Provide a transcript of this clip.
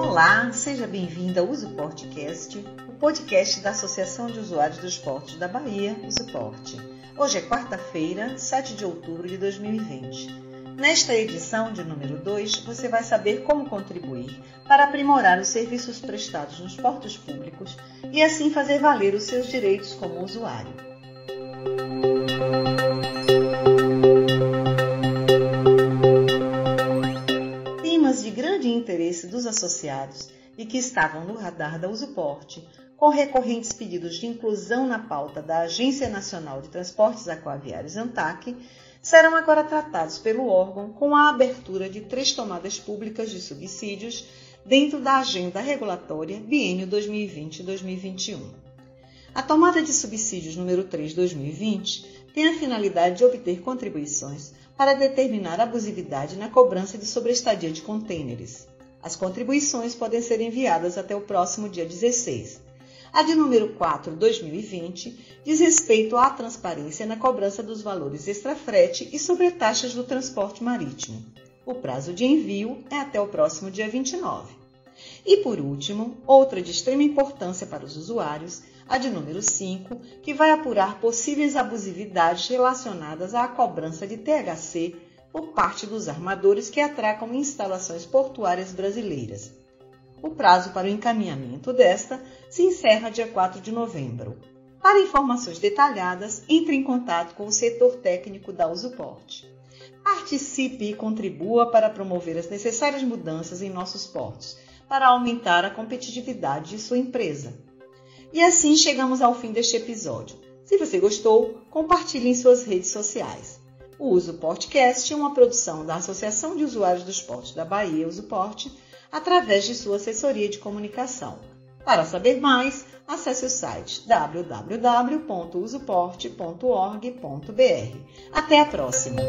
Olá, seja bem-vinda ao Uso Portcast, o podcast da Associação de Usuários dos Portos da Bahia, Usuporte. Hoje é quarta-feira, 7 de outubro de 2020. Nesta edição de número 2, você vai saber como contribuir para aprimorar os serviços prestados nos portos públicos e assim fazer valer os seus direitos como usuário. Dos associados e que estavam no radar da Usuporte, com recorrentes pedidos de inclusão na pauta da Agência Nacional de Transportes Aquaviários ANTAC, serão agora tratados pelo órgão com a abertura de três tomadas públicas de subsídios dentro da agenda regulatória biênio 2020-2021. A tomada de subsídios número 3/2020 tem a finalidade de obter contribuições para determinar abusividade na cobrança de sobreestadia de contêineres. As contribuições podem ser enviadas até o próximo dia 16. A de número 4, 2020, diz respeito à transparência na cobrança dos valores extra-frete e sobretaxas do transporte marítimo. O prazo de envio é até o próximo dia 29. E por último, outra de extrema importância para os usuários, a de número 5, que vai apurar possíveis abusividades relacionadas à cobrança de THC por parte dos armadores que atracam instalações portuárias brasileiras. O prazo para o encaminhamento desta se encerra dia 4 de novembro. Para informações detalhadas, entre em contato com o setor técnico da Usuporte. Participe e contribua para promover as necessárias mudanças em nossos portos, para aumentar a competitividade de sua empresa. E assim chegamos ao fim deste episódio. Se você gostou, compartilhe em suas redes sociais. O Uso Podcast é uma produção da Associação de Usuários dos Portos da Bahia, Usuporte, através de sua assessoria de comunicação. Para saber mais, acesse o site www.usuporte.org.br. Até a próxima!